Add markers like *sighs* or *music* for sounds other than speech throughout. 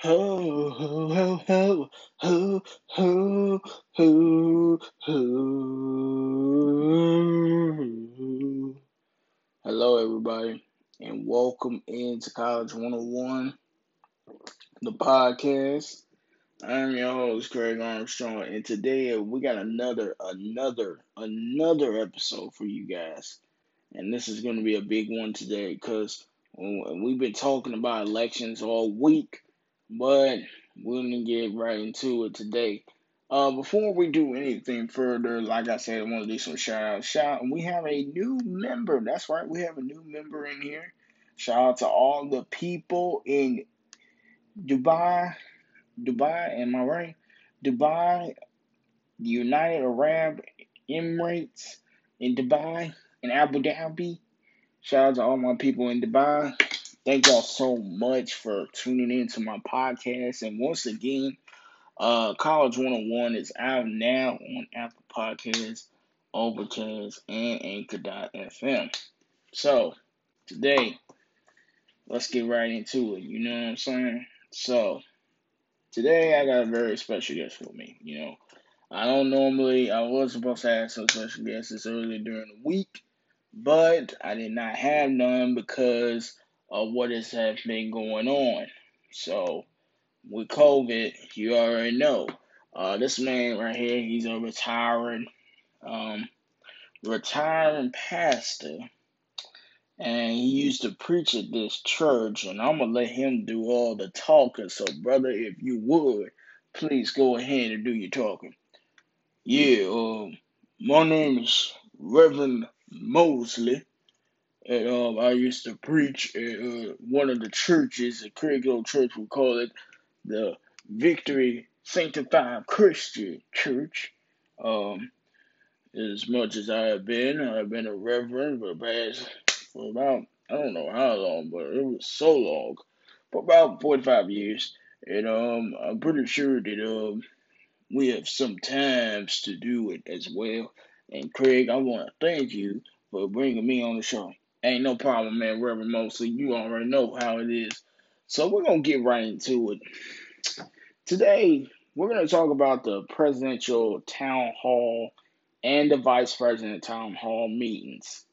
Ho, ho, ho, ho, ho, ho. Hello, everybody, and welcome into College 101, the podcast. I'm your host, Craig Armstrong, and today we got another, another, another episode for you guys. And this is going to be a big one today because we've been talking about elections all week but we're gonna get right into it today. Uh, before we do anything further, like I said, I want to do some shout out. Shout, we have a new member. That's right, we have a new member in here. Shout out to all the people in Dubai. Dubai, am I right? Dubai, the United Arab Emirates, in Dubai, in Abu Dhabi. Shout out to all my people in Dubai. Thank y'all so much for tuning in to my podcast. And once again, uh, College 101 is out now on Apple Podcasts, Overcast, and Anchor.fm. So, today, let's get right into it. You know what I'm saying? So, today I got a very special guest with me. You know, I don't normally, I was supposed to have some special guests earlier during the week, but I did not have none because of what has been going on. So with COVID, you already know. Uh, this man right here, he's a retiring, um, retiring pastor, and he used to preach at this church. And I'm gonna let him do all the talking. So, brother, if you would, please go ahead and do your talking. Yeah, um, my name is Reverend Mosley and um, I used to preach at uh, one of the churches, a Craigville church, we call it the Victory Sanctified Christian Church. Um, as much as I have been, I've been a reverend for past for about I don't know how long, but it was so long, for about forty five years, and um, I'm pretty sure that um, we have some times to do it as well. And Craig, I want to thank you for bringing me on the show. Ain't no problem, man. Reverend Mosley, you already know how it is. So we're gonna get right into it. Today, we're gonna talk about the presidential town hall and the vice president town hall meetings.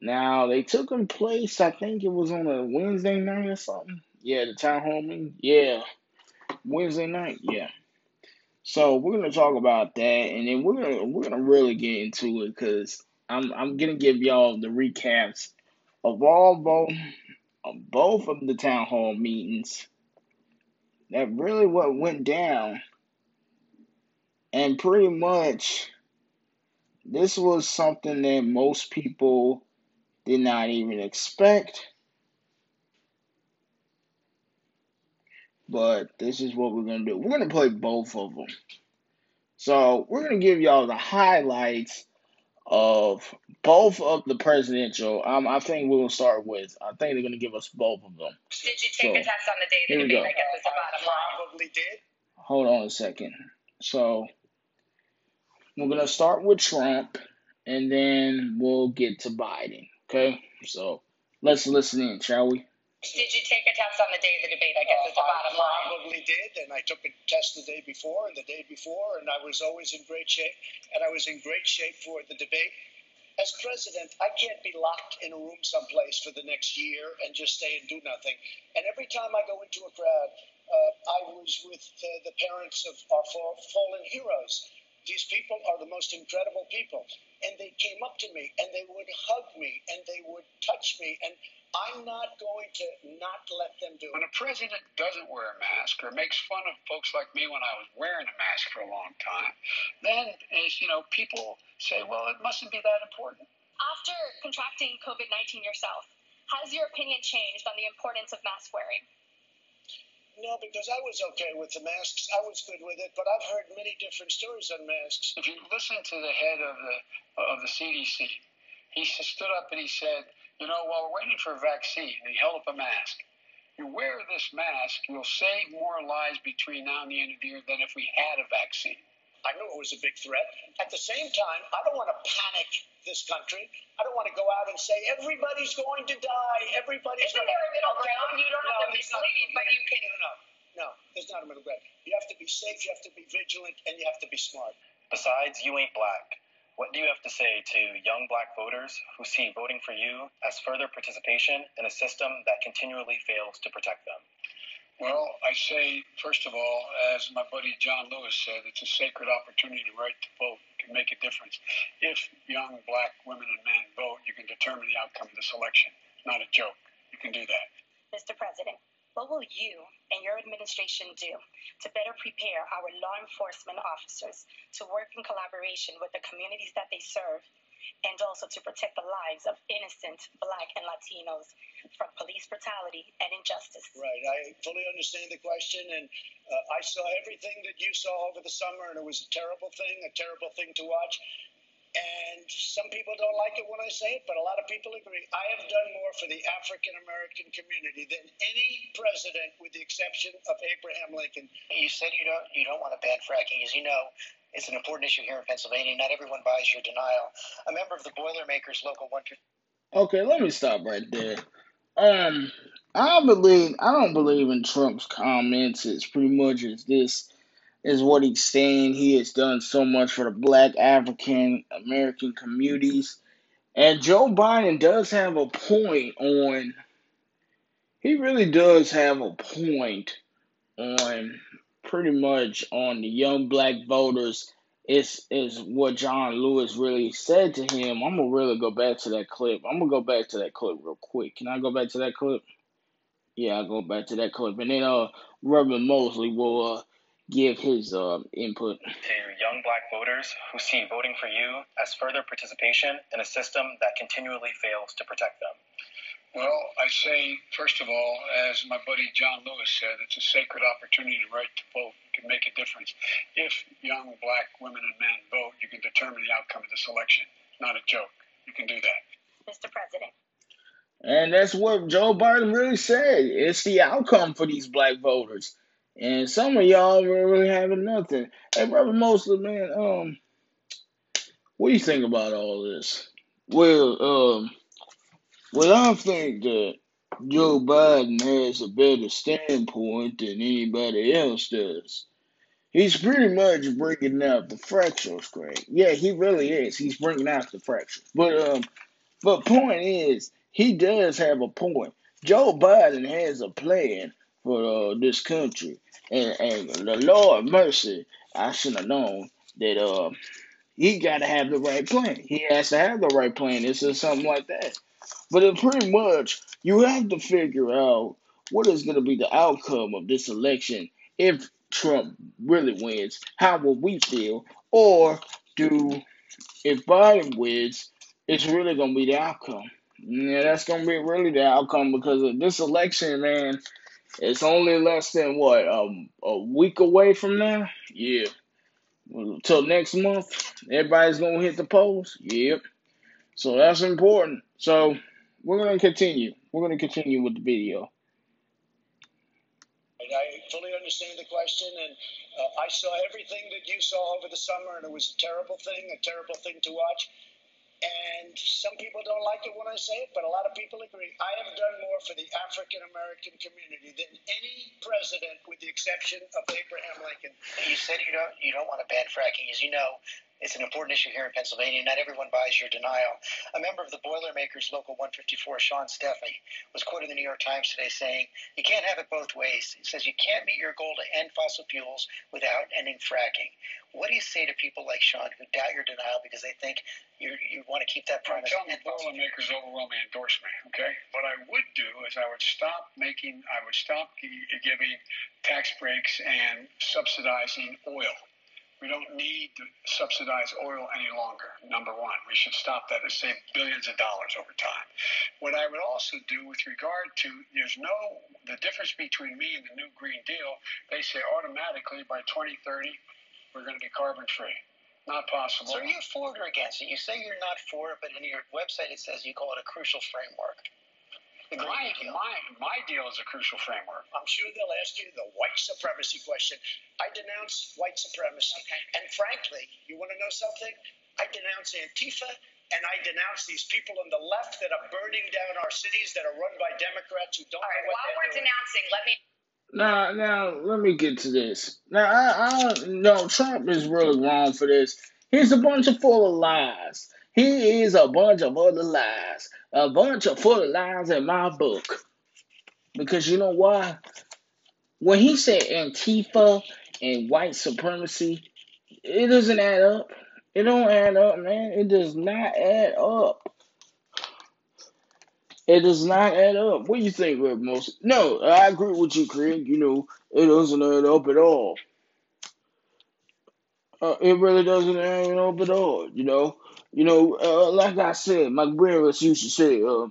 Now they took in place. I think it was on a Wednesday night or something. Yeah, the town hall meeting. Yeah, Wednesday night. Yeah. So we're gonna talk about that, and then we're gonna we're gonna really get into it because I'm I'm gonna give y'all the recaps of all both of both of the town hall meetings that really what went down. And pretty much this was something that most people did not even expect. But this is what we're to do. We're to play both of them so we're to give y'all the highlights of both of the presidential. Um, I think we'll start with. I think they're going to give us both of them. Did you take so, a test on the day that the debate? I guess the bottom line. Probably did. Hold on a second. So we're going to start with Trump, and then we'll get to Biden. Okay. So let's listen in, shall we? Did you take a test on the day of the debate? I guess uh, is the bottom line. Probably did, and I took a test the day before and the day before, and I was always in great shape, and I was in great shape for the debate. As president, I can't be locked in a room someplace for the next year and just stay and do nothing. And every time I go into a crowd, uh, I was with uh, the parents of our fallen heroes. These people are the most incredible people. And they came up to me and they would hug me and they would touch me. And I'm not going to not let them do it. When a president doesn't wear a mask or makes fun of folks like me when I was wearing a mask for a long time, then, as you know, people say, well, it mustn't be that important. After contracting COVID 19 yourself, has your opinion changed on the importance of mask wearing? No, because I was okay with the masks. I was good with it, but I've heard many different stories on masks. If you listen to the head of the of the CDC, he stood up and he said, you know, while we're waiting for a vaccine, he held up a mask. You wear this mask, you'll save more lives between now and the end of the year than if we had a vaccine. I knew it was a big threat. At the same time, I don't want to panic this country. I don't want to go out and say everybody's going to die. Everybody's Isn't going there a middle ground? You don't no, have to mislead, but you can. No, no. No, there's not a middle ground. You have to be safe, you have to be vigilant, and you have to be smart. Besides, you ain't black. What do you have to say to young black voters who see voting for you as further participation in a system that continually fails to protect them? Well, I say, first of all, as my buddy John Lewis said, it's a sacred opportunity right to vote. It can make a difference. If young black women and men vote, you can determine the outcome of this election. Not a joke. You can do that. Mr. President, what will you and your administration do to better prepare our law enforcement officers to work in collaboration with the communities that they serve and also to protect the lives of innocent Black and Latinos from police brutality and injustice. Right. I fully understand the question, and uh, I saw everything that you saw over the summer, and it was a terrible thing, a terrible thing to watch. And some people don't like it when I say it, but a lot of people agree. I have done more for the African American community than any president, with the exception of Abraham Lincoln. You said you don't you don't want to ban fracking, as you know. It's an important issue here in Pennsylvania. Not everyone buys your denial. A member of the Boilermakers Local 150. Okay, let me stop right there. Um, I believe I don't believe in Trump's comments. It's pretty much as this is what he's saying. He has done so much for the black African American communities. And Joe Biden does have a point on, he really does have a point on pretty much on the young black voters. Is is what John Lewis really said to him. I'm gonna really go back to that clip. I'm gonna go back to that clip real quick. Can I go back to that clip? Yeah, I'll go back to that clip. And then uh Reverend Mosley will uh give his uh, input. To young black voters who see voting for you as further participation in a system that continually fails to protect them. Well, I say, first of all, as my buddy John Lewis said, it's a sacred opportunity right to vote. It can make a difference. If young black women and men vote, you can determine the outcome of this election. Not a joke. You can do that. Mr. President. And that's what Joe Biden really said. It's the outcome for these black voters. And some of y'all were really having nothing. Hey, brother Mosley, man, um, what do you think about all this? Well, um, well, I think that Joe Biden has a better standpoint than anybody else does. He's pretty much bringing out the fractals, Craig. Yeah, he really is. He's bringing out the fractals. But um, but point is, he does have a point. Joe Biden has a plan for uh, this country. And, and the Lord mercy, I should have known that uh, he got to have the right plan. He has to have the right plan. It's just something like that. But it pretty much, you have to figure out what is going to be the outcome of this election if Trump really wins. How will we feel? Or do, if Biden wins, it's really going to be the outcome. Yeah, that's going to be really the outcome because of this election, man. It's only less than what um, a week away from now. Yeah, till next month, everybody's gonna hit the polls. Yep. So that's important. So we're gonna continue. We're gonna continue with the video. I fully understand the question, and uh, I saw everything that you saw over the summer, and it was a terrible thing, a terrible thing to watch. And some people don't like it when I say it, but a lot of people agree. I have done more for the African American community than any president, with the exception of Abraham Lincoln. You said you don't you don't want to ban fracking, as you know. It's an important issue here in Pennsylvania. Not everyone buys your denial. A member of the Boilermakers Local 154, Sean Steffi, was quoted in the New York Times today saying, You can't have it both ways. He says, You can't meet your goal to end fossil fuels without ending fracking. What do you say to people like Sean who doubt your denial because they think you, you want to keep that promise? Tell the Boilermakers overwhelming endorsement, okay? What I would do is I would stop making, I would stop giving tax breaks and subsidizing oil we don't need to subsidize oil any longer, number one. We should stop that and save billions of dollars over time. What I would also do with regard to, there's no, the difference between me and the new Green Deal, they say automatically by 2030, we're going to be carbon free. Not possible. So are you for it or against it? You say you're not for it, but in your website it says you call it a crucial framework. My, my, my deal is a crucial framework. I'm sure they'll ask you the white supremacy question. I denounce white supremacy. Okay. And frankly, you want to know something? I denounce Antifa and I denounce these people on the left that are burning down our cities that are run by Democrats who don't All right, know what while we're doing. denouncing, let me Now, now, let me get to this. Now, I, I no, Trump is really wrong for this. He's a bunch of full of lies. He is a bunch of other lies. A bunch of full of lies in my book. Because you know why? When he said Antifa and white supremacy, it doesn't add up. It don't add up, man. It does not add up. It does not add up. What do you think, Rev Most? No, I agree with you, Craig. You know, it doesn't add up at all. Uh, it really doesn't add up at all. You know, you know, uh, like I said, my grandparents used to say, uh,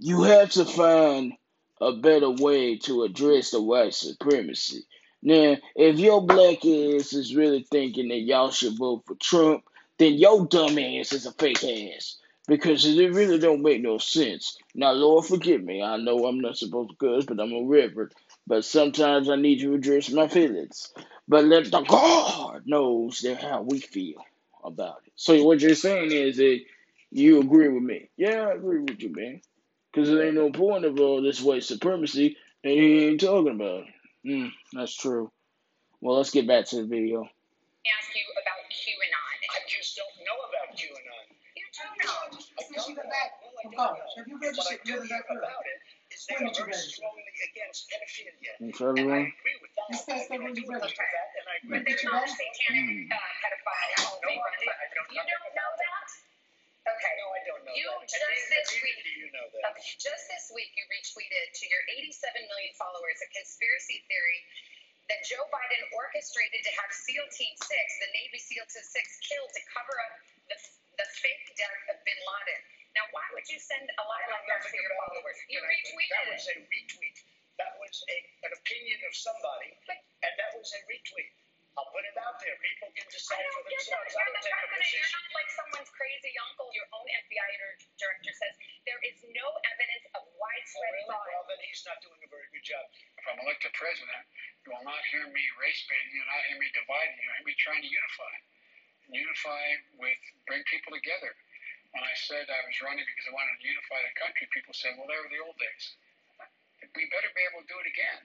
you have to find a better way to address the white supremacy. Now, if your black ass is really thinking that y'all should vote for Trump, then your dumb ass is a fake ass because it really don't make no sense. Now, Lord, forgive me. I know I'm not supposed to curse, but I'm a reverend. But sometimes I need to address my feelings. But let the God knows how we feel about it. So what you're saying is that you agree with me. Yeah, I agree with you, man. Because there ain't no point of all this white supremacy, and he ain't talking about it. Mm, that's true. Well, let's get back to the video. ask you about QAnon. I just don't know about QAnon. You do know. I don't know. No, I don't know. Have you What I registered? do You're the hear back about it is they When are did you very register? strongly against pedophilia. Thanks, And I agree with that. It says that when you do agree with register. that, and I agree But with they're not satanic hmm uh, pedophiles. No They were- idea. I don't You know don't know that? Okay. No, I don't know You just this week- you know that. Okay. Just this week, you retweeted to your 87 million followers a conspiracy theory that Joe Biden orchestrated to have SEAL Team 6, the Navy SEAL Team 6, killed to cover up the, the fake death of bin Laden. Now, why would you send a lie like that to your followers? You That retweeted was it. a retweet. That was a, an opinion of somebody, and that was a retweet. I'll put it out there. People can decide for don't get that. themselves. I You're don't the president. You're not like someone's crazy uncle. Your own FBI director says there is no evidence of Oh, widespread really? fraud. Well, then he's not doing a very good job. If I'm elected president, you will not hear me race baiting, you'll not hear me dividing, you'll hear me trying to unify. And Unify with, bring people together. When I said I was running because I wanted to unify the country, people said, well, they were the old days. We better be able to do it again.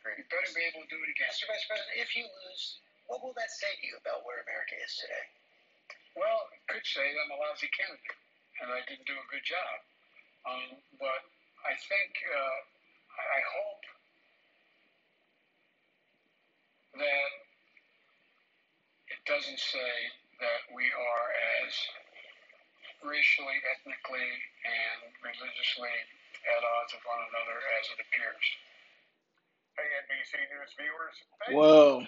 Better be able to do it again. Mr. Vice President, if you lose, what will that say to you about where America is today? Well, it could say I'm a lousy candidate and I didn't do a good job. Um, but I think, uh, I hope that it doesn't say that we are as racially, ethnically, and religiously at odds with one another as it appears. Viewers. thank Well,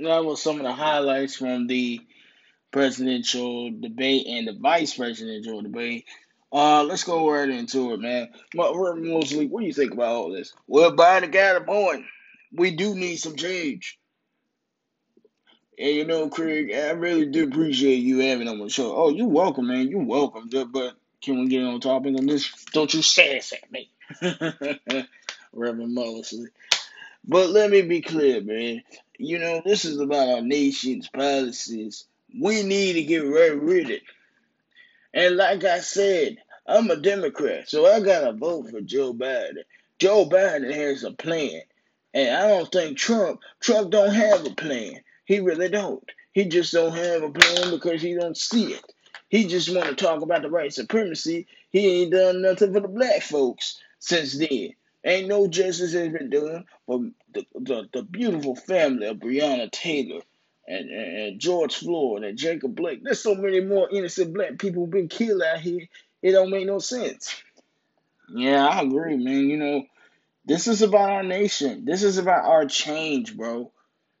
that was some of the highlights from the presidential debate and the vice presidential debate. Uh, let's go right into it, man. Mosley, what do you think about all this? Well, Biden got a point. We do need some change. And you know, Craig, I really do appreciate you having on the show. Oh, you're welcome, man. You're welcome. But can we get on topic on this? Don't you sass at me, Reverend Mosley. But let me be clear, man. You know, this is about our nation's policies. We need to get right rid of it. And like I said, I'm a Democrat, so I gotta vote for Joe Biden. Joe Biden has a plan. And I don't think Trump Trump don't have a plan. He really don't. He just don't have a plan because he don't see it. He just want to talk about the white supremacy. He ain't done nothing for the black folks since then. Ain't no justice has been done for the, the, the beautiful family of Breonna Taylor and, and, and George Floyd and Jacob Blake. There's so many more innocent black people been killed out here. It don't make no sense. Yeah, I agree, man. You know, this is about our nation. This is about our change, bro.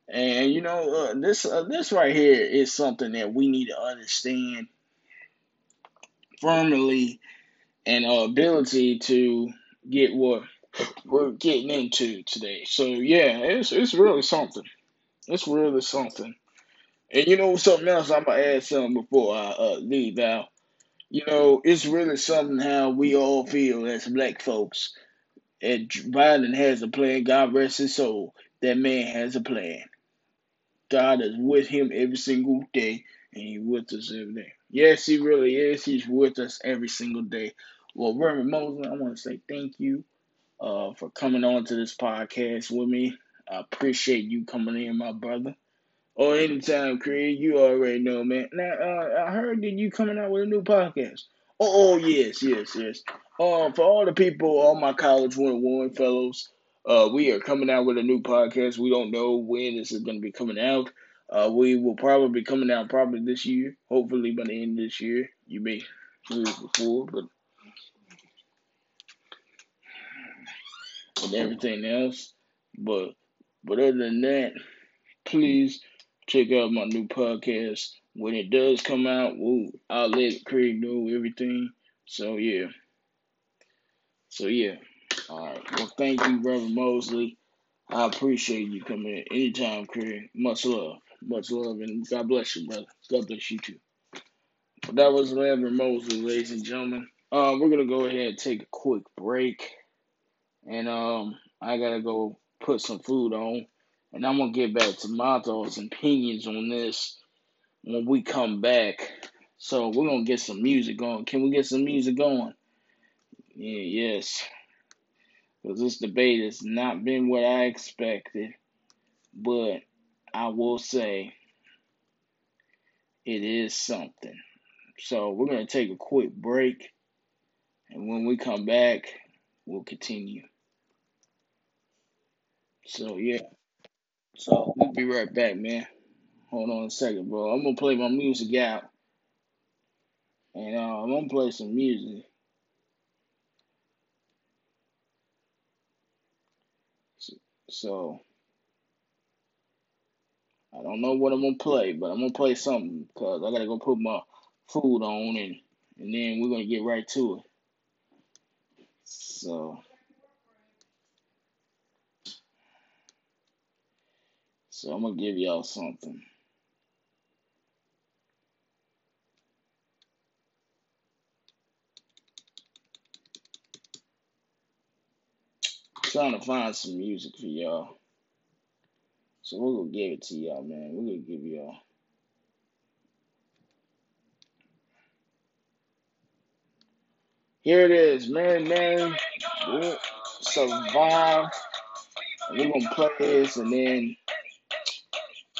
And you know, uh, this uh, this right here is something that we need to understand firmly and our ability to get what we're getting into today. So yeah, it's it's really something. It's really something. And you know something else? I'm gonna add something before I uh, leave out. You know, it's really something how we all feel as black folks. And Biden has a plan. God rest his soul. That man has a plan. God is with him every single day, and He with us every day. Yes, He really is. He's with us every single day. Well, Reverend Moses, I want to say thank you uh, for coming on to this podcast with me. I appreciate you coming in, my brother. Or anytime, Craig, you already know, man. Now, uh, I heard that you coming out with a new podcast. Oh, oh yes, yes, yes. Um, for all the people, all my college one one fellows, uh, we are coming out with a new podcast. We don't know when this is going to be coming out. Uh, we will probably be coming out probably this year. Hopefully by the end of this year. You may hear it before, but and everything else. But but other than that, please check out my new podcast. When it does come out, we'll, I'll let Craig know everything. So yeah. So yeah. All right. Well, thank you, Reverend Mosley. I appreciate you coming in anytime, Craig. Much love. Much love, and God bless you, brother. God bless you too. But that was Reverend Mosley, ladies and gentlemen. Uh, we're gonna go ahead and take a quick break, and um, I gotta go put some food on, and I'm gonna get back to my thoughts and opinions on this when we come back. So we're gonna get some music going. Can we get some music going? Yeah, yes. Because this debate has not been what I expected, but I will say it is something. So we're gonna take a quick break, and when we come back, we'll continue. So yeah. So we'll be right back, man. Hold on a second, bro. I'm gonna play my music out, and uh, I'm gonna play some music. So I don't know what I'm gonna play, but I'm gonna play something because I gotta go put my food on, and and then we're gonna get right to it. So. So I'm gonna give y'all something. trying to find some music for y'all. So we're gonna give it to y'all, man. We're gonna give y'all. Here it is, man, man. Survive. We're gonna play this and then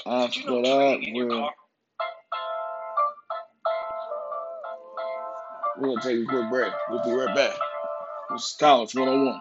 after that we're we're gonna take a quick break. We'll be right back. This is College 101.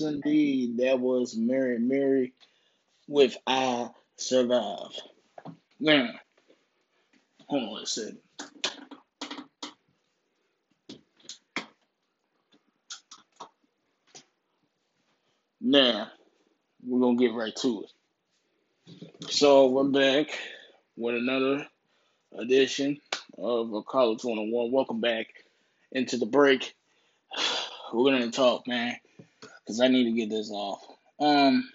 Indeed. That was Mary Mary with I Survive. Now, hold on a second. Now, we're going to get right to it. So, we're back with another edition of a College 101. Welcome back into the break. *sighs* We're going to talk, man, because I need to get this off. Um,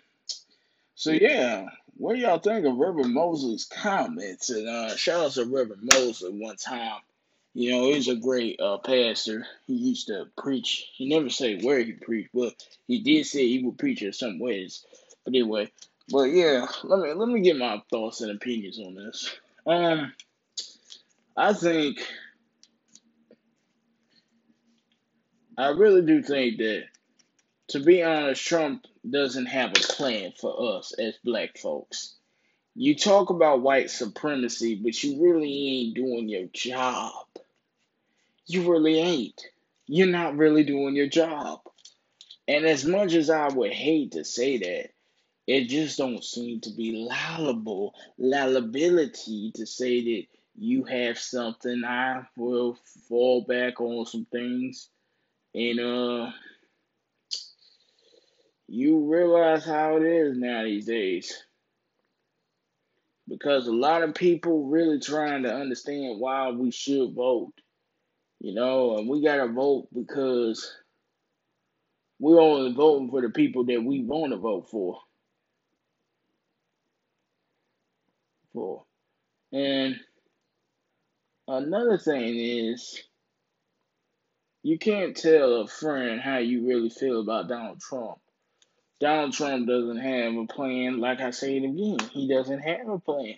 so yeah, what do y'all think of Reverend Mosley's comments? And uh, shout out to Reverend Mosley one time. You know, he's a great uh, pastor. He used to preach. He never said where he preached, but he did say he would preach in some ways. But anyway, but yeah, let me let me get my thoughts and opinions on this. Um, I think I really do think that to be honest, Trump doesn't have a plan for us as black folks. You talk about white supremacy, but you really ain't doing your job. You really ain't. You're not really doing your job. And as much as I would hate to say that, it just don't seem to be allowable, allowability to say that you have something. I will fall back on some things. And uh you realize how it is now these days. Because a lot of people really trying to understand why we should vote. You know, and we gotta vote because we're only voting for the people that we want to vote for. For. And another thing is you can't tell a friend how you really feel about Donald Trump Donald Trump doesn't have a plan. Like I say it again, he doesn't have a plan.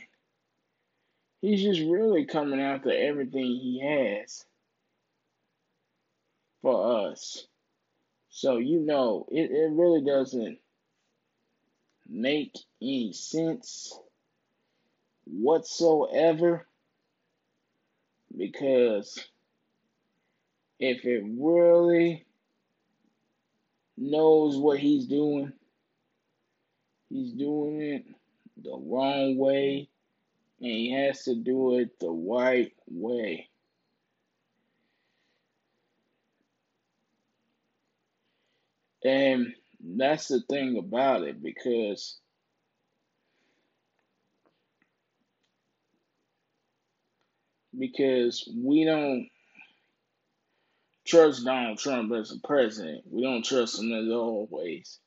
He's just really coming after everything he has for us. So, you know, it, it really doesn't make any sense whatsoever because if it really knows what he's doing. He's doing it the wrong way, and he has to do it the right way. And that's the thing about it because because we don't trust Donald Trump as a president. We don't trust him as always.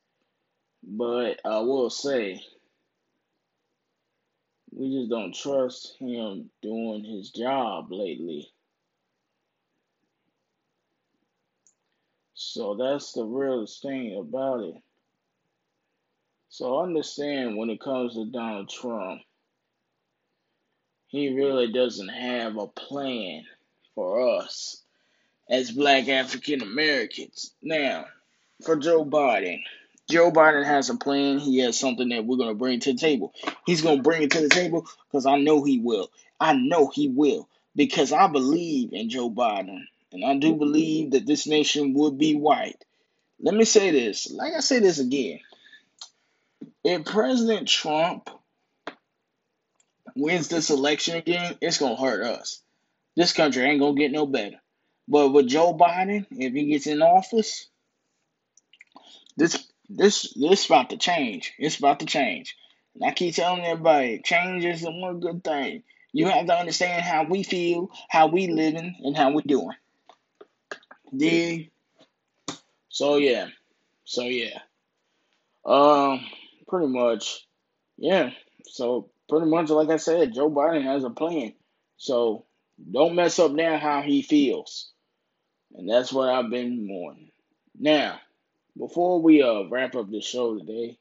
But I will say, we just don't trust him doing his job lately. So that's the realest thing about it. So understand when it comes to Donald Trump, he really doesn't have a plan for us as black African Americans. Now, for Joe Biden, Joe Biden has a plan. He has something that we're going to bring to the table. He's going to bring it to the table because I know he will. I know he will because I believe in Joe Biden. And I do believe that this nation would be white. Let me say this. Like I say this again. If President Trump wins this election again, it's going to hurt us. This country ain't going to get no better. But with Joe Biden, if he gets in office, this this this about to change. It's about to change. And I keep telling everybody, change is the one good thing. You have to understand how we feel, how we living, and how we doing. Dig? So yeah. So yeah. Um pretty much. Yeah. So pretty much like I said, Joe Biden has a plan. So don't mess up now how he feels. And that's what I've been mourning. Now, before we uh wrap up the show today,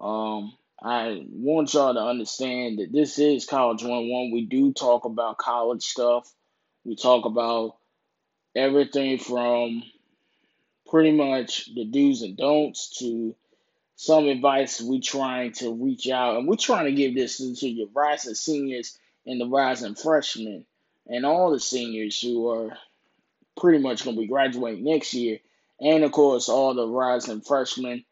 um, I want y'all to understand that this is College 101. We do talk about college stuff. We talk about everything from pretty much the do's and don'ts to some advice we trying to reach out and we're trying to give this to your rising seniors and the rising freshmen and all the seniors who are pretty much going to be graduating next year and of course all the rising freshmen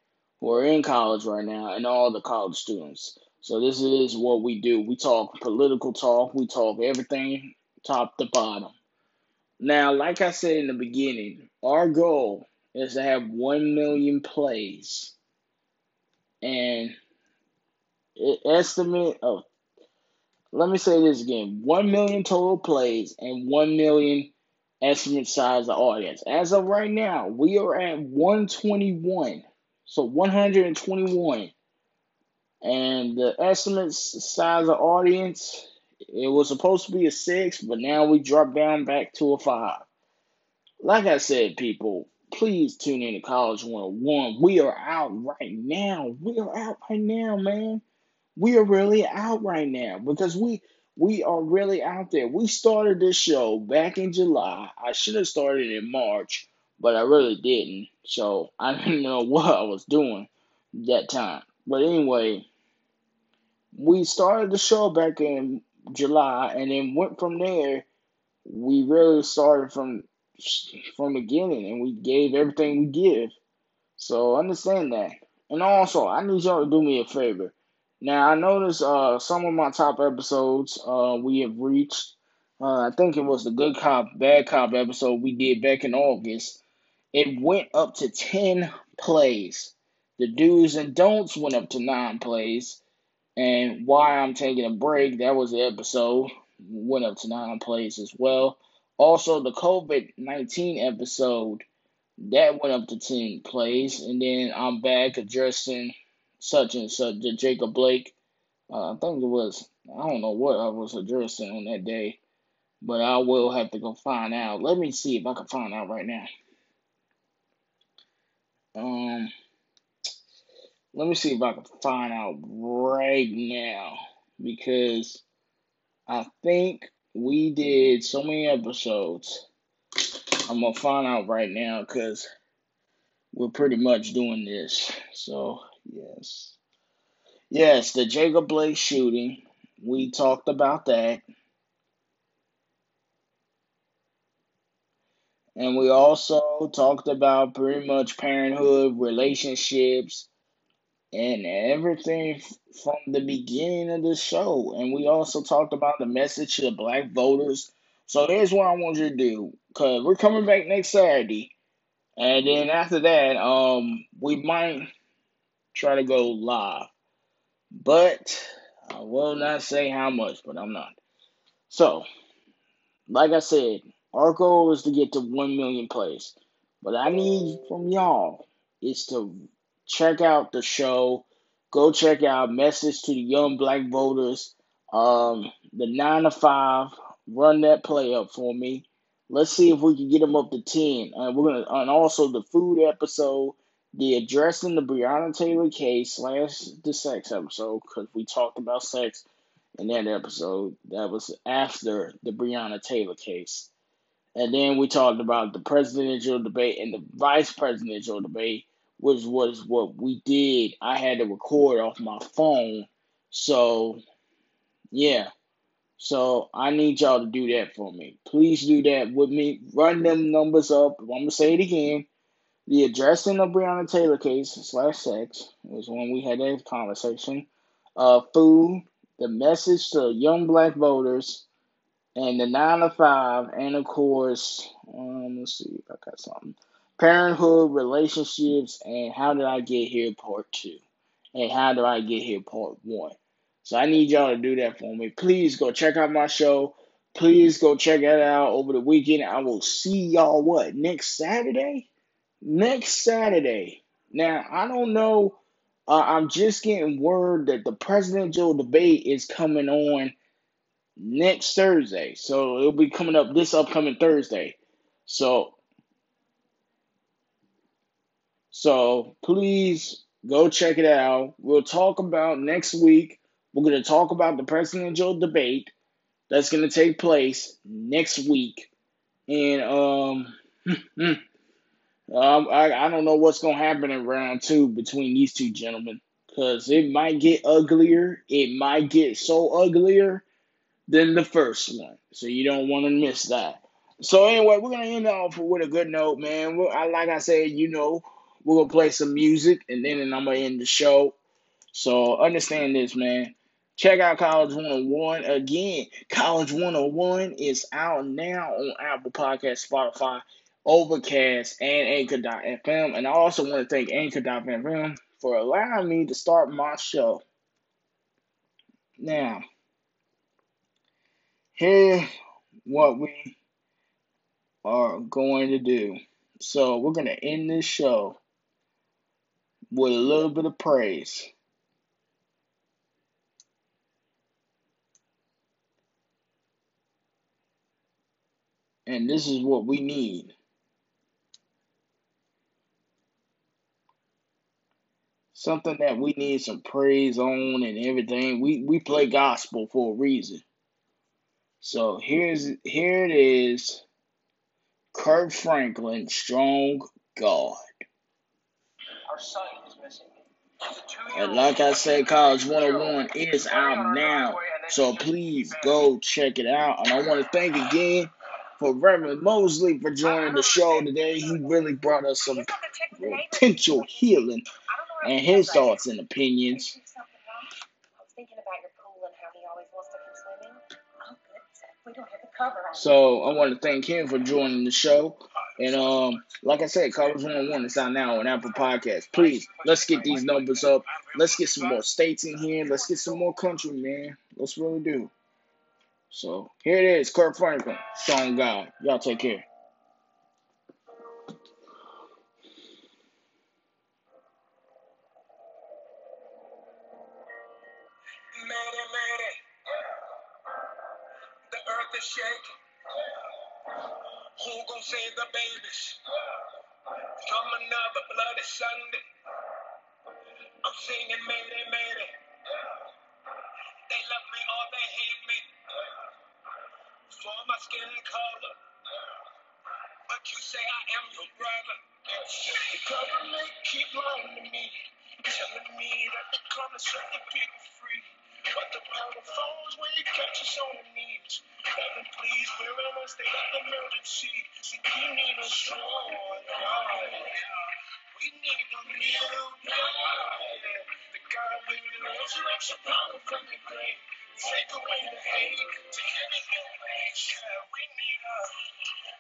who are in college right now, and all the college students. So this is what we do. We talk political talk. We talk everything top to bottom. Now, like I said in the beginning, our goal is to have 1 million plays. And estimate of, let me say this again 1 million total plays and 1 million estimate size of audience. As of right now, we are at 121. So 121. And the estimate size of audience, it was supposed to be a six, but now we drop down back to a five. Like I said, people, please tune in to College 101. We are out right now. We are out right now, man. We are really out right now because we we are really out there. We started this show back in July. I should have started in March, but I really didn't. So I didn't know *laughs* what I was doing that time. But anyway, we started the show back in July and then went from there. We really started from from the beginning and we gave everything we give. So understand that. And also, I need y'all to do me a favor. Now I noticed uh, some of my top episodes uh, we have reached. Uh, I think it was the good cop bad cop episode we did back in August. It went up to ten plays. The do's and don'ts went up to nine plays, and why I'm taking a break. That was the episode went up to nine plays as well. Also, the COVID nineteen episode that went up to ten plays, and then I'm back addressing such and such, Jacob Blake. Uh, I think it was, I don't know what I was addressing on that day, but I will have to go find out. Let me see if I can find out right now. Um, let me see if I can find out right now because I think we did so many episodes. I'm gonna find out right now because we're pretty much doing this. So Yes. Yes, the Jacob Blake shooting. We talked about that. And we also talked about pretty much parenthood, relationships, and everything from the beginning of the show. And we also talked about the message to the black voters. So here's what I want you to do. Cause we're coming back next Saturday. And then after that, um, we might try to go live. But I will not say how much, but I'm not. So, like I said, our goal is to get to 1 million plays. But I need from y'all is to check out the show. Go check out Message to the Young Black Voters. Um, the 9 to 5. Run that play up for me. Let's see if we can get them up to 10. And we're gonna and also the food episode the addressing the Breonna Taylor case slash the sex episode because we talked about sex in that episode. That was after the Breonna Taylor case. And then we talked about the presidential debate and the vice presidential debate, which was what we did. I had to record off my phone. So, yeah. So I need y'all to do that for me. Please do that with me. Run them numbers up. I'm going to say it again. The addressing of Breonna Taylor case slash sex was when we had that conversation. Uh, food, the message to young black voters, and the nine to five, and of course, um, let's see if I got something. Parenthood, relationships, and how did I get here, part two, and how do I get here, part one. So I need y'all to do that for me. Please go check out my show. Please go check it out over the weekend. I will see y'all what next Saturday next Saturday. Now, I don't know. Uh, I'm just getting word that the presidential debate is coming on next Thursday. So it'll be coming up this upcoming Thursday. So so please go check it out. We'll talk about next week. We're going to talk about the presidential debate that's going to take place next week. And um *laughs* Um, I, I don't know what's going to happen in round two between these two gentlemen because it might get uglier. It might get so uglier than the first one. So you don't want to miss that. So anyway, we're gonna end off with a good note, man. I, like I said, you know, we're gonna play some music and then I'm gonna end the show. So understand this, man. Check out College 101. Again, College 101 is out now on Apple Podcast, Spotify, Overcast, and Anchor.fm. And I also want to thank Anchor.fm for allowing me to start my show. Now, here's what we are going to do. So, we're going to end this show with a little bit of praise. And this is what we need. Something that we need some praise on and everything. We we play gospel for a reason. So here's here it is. Kirk Franklin, Strong God. Our son is missing. And like I said, College 101 is out now. So please go check it out. And I want to thank again for Reverend Mosley for joining the show today. He really brought us some potential healing and his thoughts and opinions. So I want to thank him for joining the show. And um, like I said, College 101 is out now on Apple Podcasts. Please, let's get these numbers up. Let's get some more states in here. Let's get some more country, man. Let's really do. So here it is, Kirk Franklin, Strong God. Y'all take care. Telling me that they're gonna set the people free. But the power falls when you catch us on the knees. Heaven, please, we're in a state of emergency. See, we need a strong God. We need a real God. The God with the resurrection power from the grave. Take away the hate. To heaven and grace. We need a, we need a,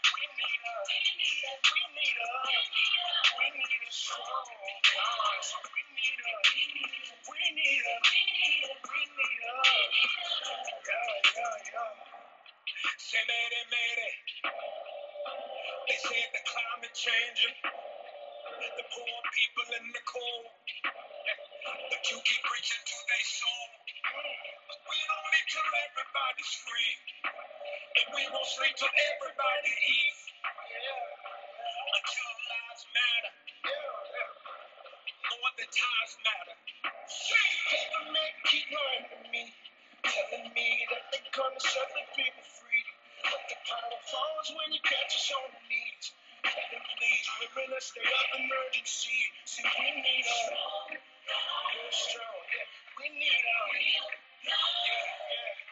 changing. The poor people in the cold. But you keep preaching to their soul. We don't need till everybody's free. And we won't sleep till everybody eats. Until lives matter. More than times matter. Government keep lying to me. Telling me that they're gonna set the people free. But the power falls when you catch us on the knees. Heaven, please, we're in a state of emergency. See, we need real strong, yeah. We need a yeah, yeah.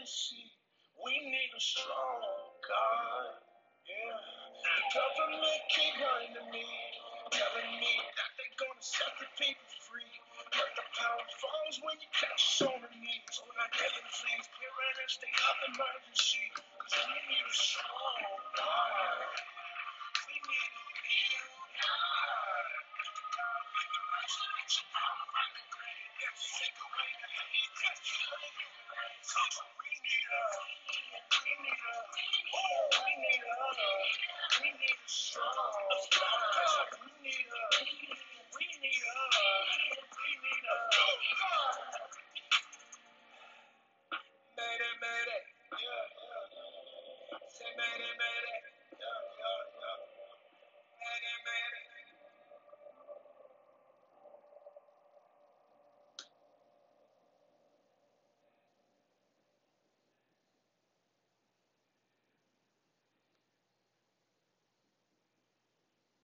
finally we need a strong God? Yeah. The government keep lying to me, telling me that they're gonna set the people free. But the power falls when you catch us on the knees. like alien flames, pure state of emergency. Cause we need a strong God. We need a healed God. Let's take away the hate that's killing. We need a, we need a, we need a, we need a strong